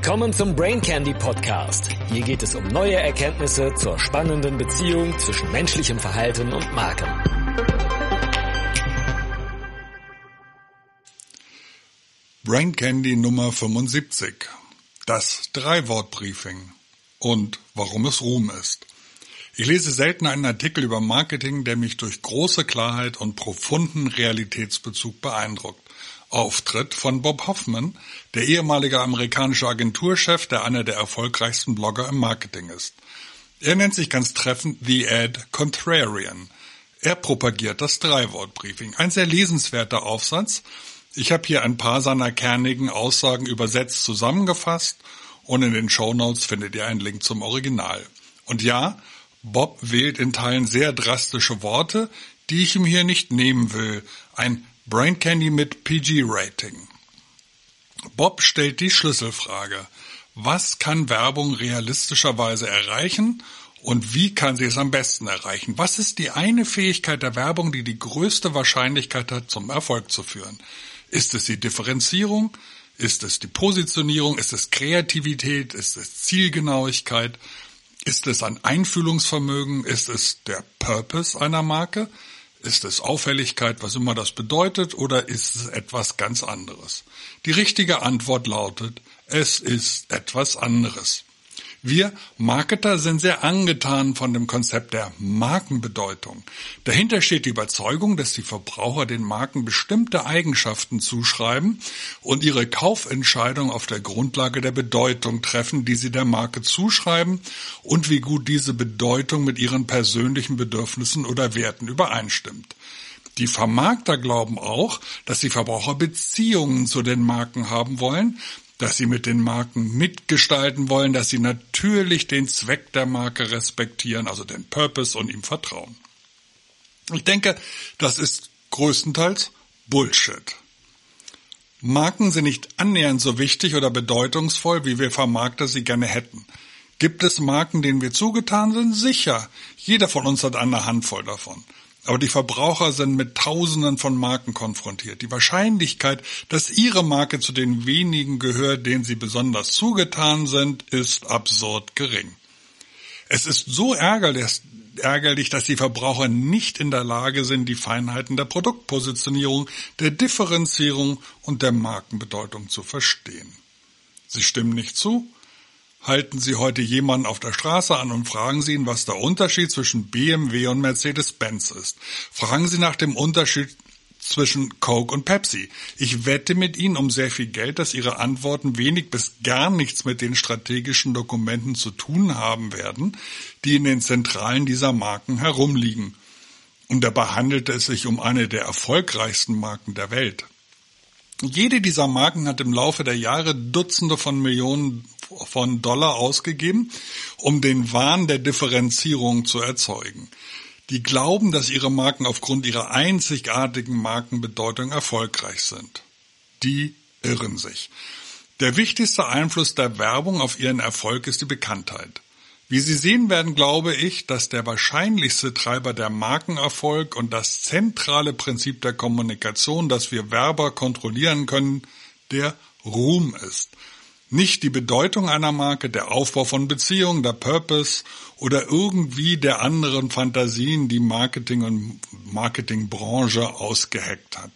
Willkommen zum Brain Candy Podcast. Hier geht es um neue Erkenntnisse zur spannenden Beziehung zwischen menschlichem Verhalten und Marken. Brain Candy Nummer 75. Das Drei-Wort-Briefing. Und warum es Ruhm ist. Ich lese selten einen Artikel über Marketing, der mich durch große Klarheit und profunden Realitätsbezug beeindruckt. Auftritt von Bob Hoffman, der ehemalige amerikanische Agenturchef, der einer der erfolgreichsten Blogger im Marketing ist. Er nennt sich ganz treffend The Ad Contrarian. Er propagiert das Drei-Wort-Briefing. Ein sehr lesenswerter Aufsatz. Ich habe hier ein paar seiner kernigen Aussagen übersetzt zusammengefasst und in den Show Notes findet ihr einen Link zum Original. Und ja, Bob wählt in Teilen sehr drastische Worte, die ich ihm hier nicht nehmen will. Ein Brain Candy mit PG-Rating. Bob stellt die Schlüsselfrage. Was kann Werbung realistischerweise erreichen und wie kann sie es am besten erreichen? Was ist die eine Fähigkeit der Werbung, die die größte Wahrscheinlichkeit hat, zum Erfolg zu führen? Ist es die Differenzierung? Ist es die Positionierung? Ist es Kreativität? Ist es Zielgenauigkeit? Ist es ein Einfühlungsvermögen? Ist es der Purpose einer Marke? Ist es Auffälligkeit, was immer das bedeutet, oder ist es etwas ganz anderes? Die richtige Antwort lautet, es ist etwas anderes. Wir Marketer sind sehr angetan von dem Konzept der Markenbedeutung. Dahinter steht die Überzeugung, dass die Verbraucher den Marken bestimmte Eigenschaften zuschreiben und ihre Kaufentscheidung auf der Grundlage der Bedeutung treffen, die sie der Marke zuschreiben und wie gut diese Bedeutung mit ihren persönlichen Bedürfnissen oder Werten übereinstimmt. Die Vermarkter glauben auch, dass die Verbraucher Beziehungen zu den Marken haben wollen, dass sie mit den Marken mitgestalten wollen, dass sie natürlich den Zweck der Marke respektieren, also den Purpose und ihm vertrauen. Ich denke, das ist größtenteils Bullshit. Marken sind nicht annähernd so wichtig oder bedeutungsvoll, wie wir Vermarkter sie gerne hätten. Gibt es Marken, denen wir zugetan sind? Sicher. Jeder von uns hat eine Handvoll davon. Aber die Verbraucher sind mit Tausenden von Marken konfrontiert. Die Wahrscheinlichkeit, dass ihre Marke zu den wenigen gehört, denen sie besonders zugetan sind, ist absurd gering. Es ist so ärgerlich, dass die Verbraucher nicht in der Lage sind, die Feinheiten der Produktpositionierung, der Differenzierung und der Markenbedeutung zu verstehen. Sie stimmen nicht zu, Halten Sie heute jemanden auf der Straße an und fragen Sie ihn, was der Unterschied zwischen BMW und Mercedes-Benz ist. Fragen Sie nach dem Unterschied zwischen Coke und Pepsi. Ich wette mit Ihnen um sehr viel Geld, dass Ihre Antworten wenig bis gar nichts mit den strategischen Dokumenten zu tun haben werden, die in den Zentralen dieser Marken herumliegen. Und dabei handelte es sich um eine der erfolgreichsten Marken der Welt. Jede dieser Marken hat im Laufe der Jahre Dutzende von Millionen von Dollar ausgegeben, um den Wahn der Differenzierung zu erzeugen. Die glauben, dass ihre Marken aufgrund ihrer einzigartigen Markenbedeutung erfolgreich sind. Die irren sich. Der wichtigste Einfluss der Werbung auf ihren Erfolg ist die Bekanntheit. Wie Sie sehen werden, glaube ich, dass der wahrscheinlichste Treiber der Markenerfolg und das zentrale Prinzip der Kommunikation, das wir Werber kontrollieren können, der Ruhm ist. Nicht die Bedeutung einer Marke, der Aufbau von Beziehungen, der Purpose oder irgendwie der anderen Fantasien, die Marketing und Marketingbranche ausgeheckt hat.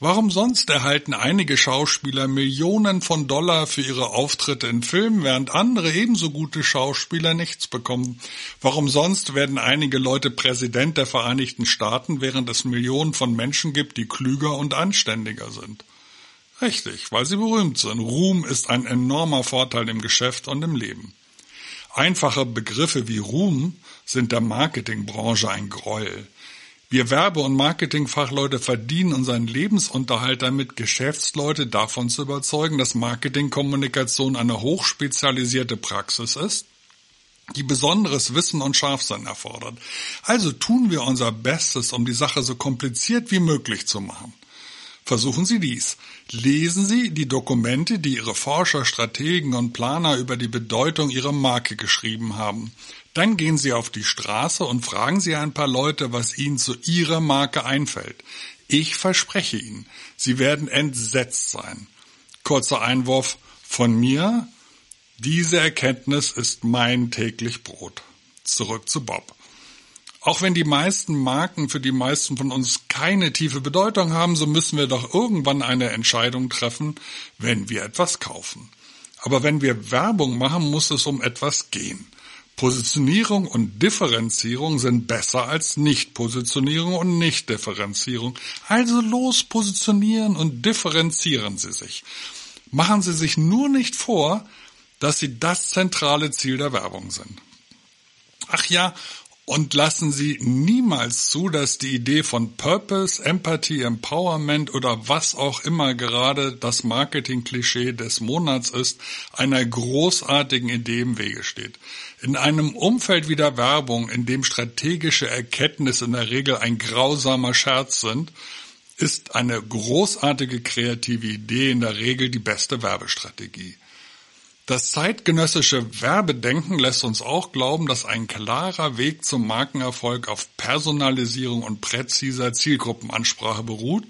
Warum sonst erhalten einige Schauspieler Millionen von Dollar für ihre Auftritte in Filmen, während andere ebenso gute Schauspieler nichts bekommen? Warum sonst werden einige Leute Präsident der Vereinigten Staaten, während es Millionen von Menschen gibt, die klüger und anständiger sind? Richtig, weil sie berühmt sind. Ruhm ist ein enormer Vorteil im Geschäft und im Leben. Einfache Begriffe wie Ruhm sind der Marketingbranche ein Gräuel. Wir Werbe- und Marketingfachleute verdienen unseren Lebensunterhalt damit, Geschäftsleute davon zu überzeugen, dass Marketingkommunikation eine hochspezialisierte Praxis ist, die besonderes Wissen und Scharfsein erfordert. Also tun wir unser Bestes, um die Sache so kompliziert wie möglich zu machen. Versuchen Sie dies. Lesen Sie die Dokumente, die Ihre Forscher, Strategen und Planer über die Bedeutung Ihrer Marke geschrieben haben. Dann gehen Sie auf die Straße und fragen Sie ein paar Leute, was Ihnen zu Ihrer Marke einfällt. Ich verspreche Ihnen, Sie werden entsetzt sein. Kurzer Einwurf. Von mir, diese Erkenntnis ist mein täglich Brot. Zurück zu Bob. Auch wenn die meisten Marken für die meisten von uns keine tiefe Bedeutung haben, so müssen wir doch irgendwann eine Entscheidung treffen, wenn wir etwas kaufen. Aber wenn wir Werbung machen, muss es um etwas gehen. Positionierung und Differenzierung sind besser als Nicht-Positionierung und Nicht-Differenzierung. Also los positionieren und differenzieren Sie sich. Machen Sie sich nur nicht vor, dass Sie das zentrale Ziel der Werbung sind. Ach ja, und lassen Sie niemals zu, dass die Idee von Purpose, Empathy, Empowerment oder was auch immer gerade das Marketing-Klischee des Monats ist, einer großartigen Idee im Wege steht. In einem Umfeld wie der Werbung, in dem strategische Erkenntnisse in der Regel ein grausamer Scherz sind, ist eine großartige kreative Idee in der Regel die beste Werbestrategie. Das zeitgenössische Werbedenken lässt uns auch glauben, dass ein klarer Weg zum Markenerfolg auf Personalisierung und präziser Zielgruppenansprache beruht,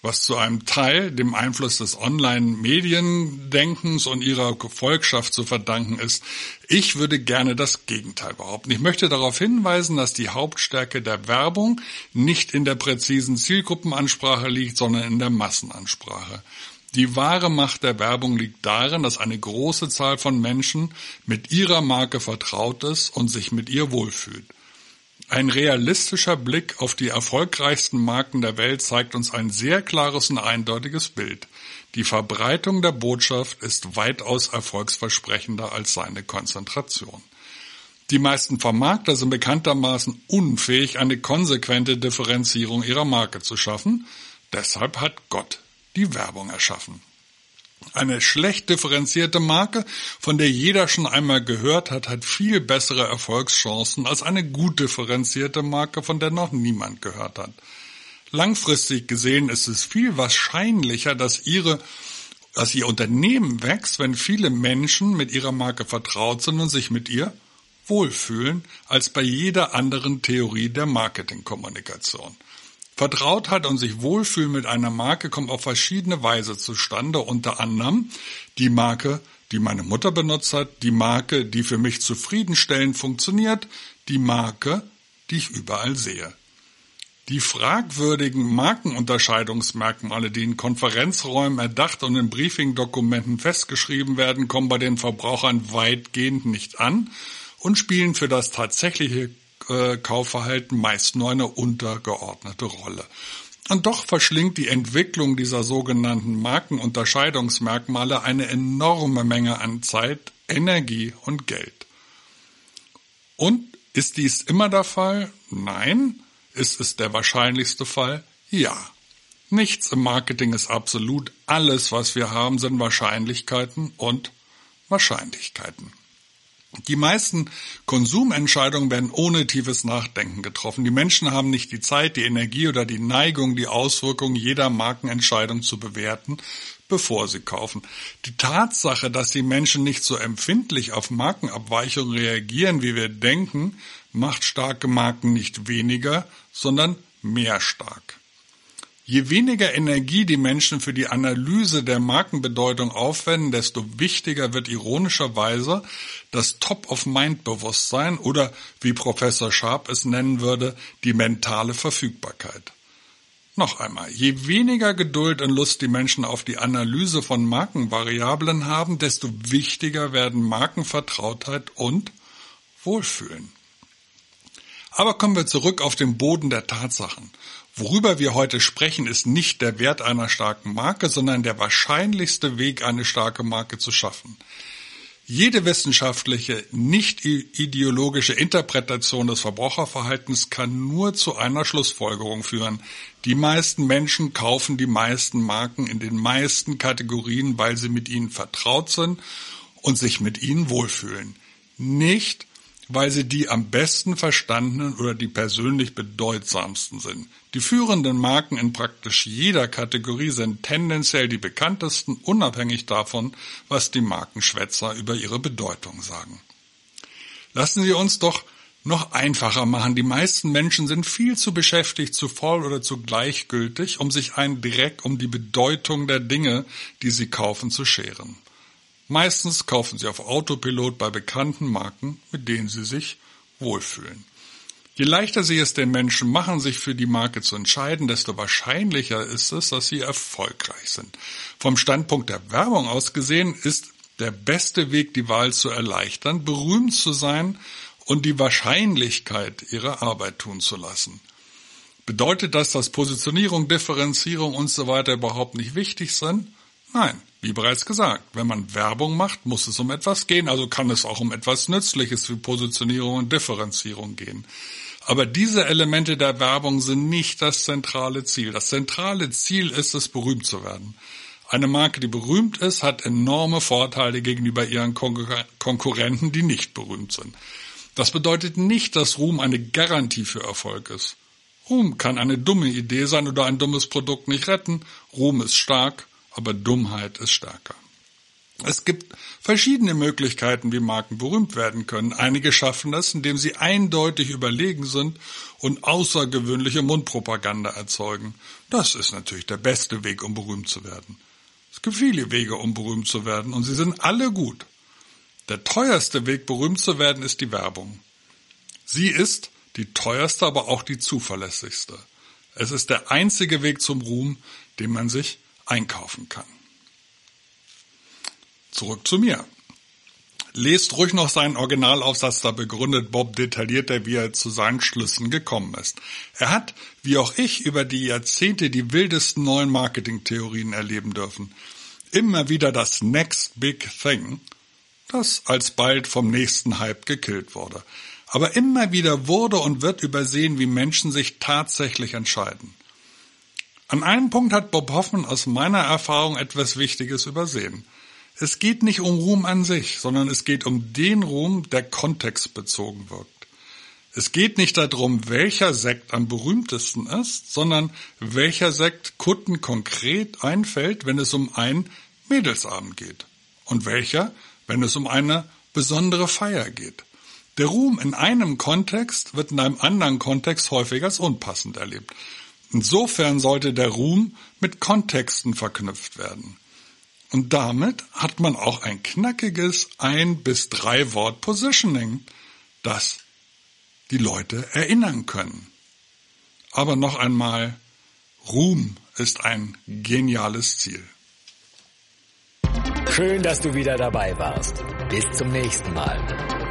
was zu einem Teil dem Einfluss des Online-Mediendenkens und ihrer Gefolgschaft zu verdanken ist. Ich würde gerne das Gegenteil behaupten. Ich möchte darauf hinweisen, dass die Hauptstärke der Werbung nicht in der präzisen Zielgruppenansprache liegt, sondern in der Massenansprache. Die wahre Macht der Werbung liegt darin, dass eine große Zahl von Menschen mit ihrer Marke vertraut ist und sich mit ihr wohlfühlt. Ein realistischer Blick auf die erfolgreichsten Marken der Welt zeigt uns ein sehr klares und eindeutiges Bild. Die Verbreitung der Botschaft ist weitaus erfolgsversprechender als seine Konzentration. Die meisten Vermarkter sind bekanntermaßen unfähig, eine konsequente Differenzierung ihrer Marke zu schaffen. Deshalb hat Gott die Werbung erschaffen. Eine schlecht differenzierte Marke, von der jeder schon einmal gehört hat, hat viel bessere Erfolgschancen als eine gut differenzierte Marke, von der noch niemand gehört hat. Langfristig gesehen ist es viel wahrscheinlicher, dass ihre dass ihr Unternehmen wächst, wenn viele Menschen mit ihrer Marke vertraut sind und sich mit ihr wohlfühlen, als bei jeder anderen Theorie der Marketingkommunikation. Vertrautheit und sich wohlfühlen mit einer Marke kommt auf verschiedene Weise zustande, unter anderem die Marke, die meine Mutter benutzt hat, die Marke, die für mich zufriedenstellend funktioniert, die Marke, die ich überall sehe. Die fragwürdigen Markenunterscheidungsmerkmale, die in Konferenzräumen erdacht und in Briefingdokumenten festgeschrieben werden, kommen bei den Verbrauchern weitgehend nicht an und spielen für das tatsächliche Kaufverhalten meist nur eine untergeordnete Rolle. Und doch verschlingt die Entwicklung dieser sogenannten Markenunterscheidungsmerkmale eine enorme Menge an Zeit, Energie und Geld. Und ist dies immer der Fall? Nein. Ist es der wahrscheinlichste Fall? Ja. Nichts im Marketing ist absolut. Alles, was wir haben, sind Wahrscheinlichkeiten und Wahrscheinlichkeiten. Die meisten Konsumentscheidungen werden ohne tiefes Nachdenken getroffen. Die Menschen haben nicht die Zeit, die Energie oder die Neigung, die Auswirkungen jeder Markenentscheidung zu bewerten, bevor sie kaufen. Die Tatsache, dass die Menschen nicht so empfindlich auf Markenabweichungen reagieren, wie wir denken, macht starke Marken nicht weniger, sondern mehr stark. Je weniger Energie die Menschen für die Analyse der Markenbedeutung aufwenden, desto wichtiger wird ironischerweise das Top-of-Mind-Bewusstsein oder, wie Professor Sharp es nennen würde, die mentale Verfügbarkeit. Noch einmal, je weniger Geduld und Lust die Menschen auf die Analyse von Markenvariablen haben, desto wichtiger werden Markenvertrautheit und Wohlfühlen. Aber kommen wir zurück auf den Boden der Tatsachen. Worüber wir heute sprechen, ist nicht der Wert einer starken Marke, sondern der wahrscheinlichste Weg, eine starke Marke zu schaffen. Jede wissenschaftliche, nicht ideologische Interpretation des Verbraucherverhaltens kann nur zu einer Schlussfolgerung führen. Die meisten Menschen kaufen die meisten Marken in den meisten Kategorien, weil sie mit ihnen vertraut sind und sich mit ihnen wohlfühlen. Nicht, weil sie die am besten verstandenen oder die persönlich bedeutsamsten sind. Die führenden Marken in praktisch jeder Kategorie sind tendenziell die bekanntesten, unabhängig davon, was die Markenschwätzer über ihre Bedeutung sagen. Lassen Sie uns doch noch einfacher machen. Die meisten Menschen sind viel zu beschäftigt, zu voll oder zu gleichgültig, um sich einen Dreck um die Bedeutung der Dinge, die sie kaufen, zu scheren. Meistens kaufen sie auf Autopilot bei bekannten Marken, mit denen sie sich wohlfühlen. Je leichter sie es den Menschen machen, sich für die Marke zu entscheiden, desto wahrscheinlicher ist es, dass sie erfolgreich sind. Vom Standpunkt der Werbung aus gesehen ist der beste Weg, die Wahl zu erleichtern, berühmt zu sein und die Wahrscheinlichkeit ihrer Arbeit tun zu lassen. Bedeutet das, dass Positionierung, Differenzierung und so weiter überhaupt nicht wichtig sind? Nein, wie bereits gesagt, wenn man Werbung macht, muss es um etwas gehen, also kann es auch um etwas Nützliches wie Positionierung und Differenzierung gehen. Aber diese Elemente der Werbung sind nicht das zentrale Ziel. Das zentrale Ziel ist es, berühmt zu werden. Eine Marke, die berühmt ist, hat enorme Vorteile gegenüber ihren Konkurrenten, die nicht berühmt sind. Das bedeutet nicht, dass Ruhm eine Garantie für Erfolg ist. Ruhm kann eine dumme Idee sein oder ein dummes Produkt nicht retten. Ruhm ist stark, aber Dummheit ist stärker. Es gibt verschiedene Möglichkeiten, wie Marken berühmt werden können. Einige schaffen das, indem sie eindeutig überlegen sind und außergewöhnliche Mundpropaganda erzeugen. Das ist natürlich der beste Weg, um berühmt zu werden. Es gibt viele Wege, um berühmt zu werden, und sie sind alle gut. Der teuerste Weg, berühmt zu werden, ist die Werbung. Sie ist die teuerste, aber auch die zuverlässigste. Es ist der einzige Weg zum Ruhm, den man sich einkaufen kann. Zurück zu mir. Lest ruhig noch seinen Originalaufsatz, da begründet Bob detaillierter, wie er zu seinen Schlüssen gekommen ist. Er hat, wie auch ich, über die Jahrzehnte die wildesten neuen Marketingtheorien erleben dürfen. Immer wieder das Next Big Thing, das alsbald vom nächsten Hype gekillt wurde. Aber immer wieder wurde und wird übersehen, wie Menschen sich tatsächlich entscheiden. An einem Punkt hat Bob Hoffman aus meiner Erfahrung etwas Wichtiges übersehen. Es geht nicht um Ruhm an sich, sondern es geht um den Ruhm, der kontextbezogen wirkt. Es geht nicht darum, welcher Sekt am berühmtesten ist, sondern welcher Sekt Kutten konkret einfällt, wenn es um einen Mädelsabend geht. Und welcher, wenn es um eine besondere Feier geht. Der Ruhm in einem Kontext wird in einem anderen Kontext häufig als unpassend erlebt. Insofern sollte der Ruhm mit Kontexten verknüpft werden. Und damit hat man auch ein knackiges ein bis drei Wort Positioning, das die Leute erinnern können. Aber noch einmal, Ruhm ist ein geniales Ziel. Schön, dass du wieder dabei warst. Bis zum nächsten Mal.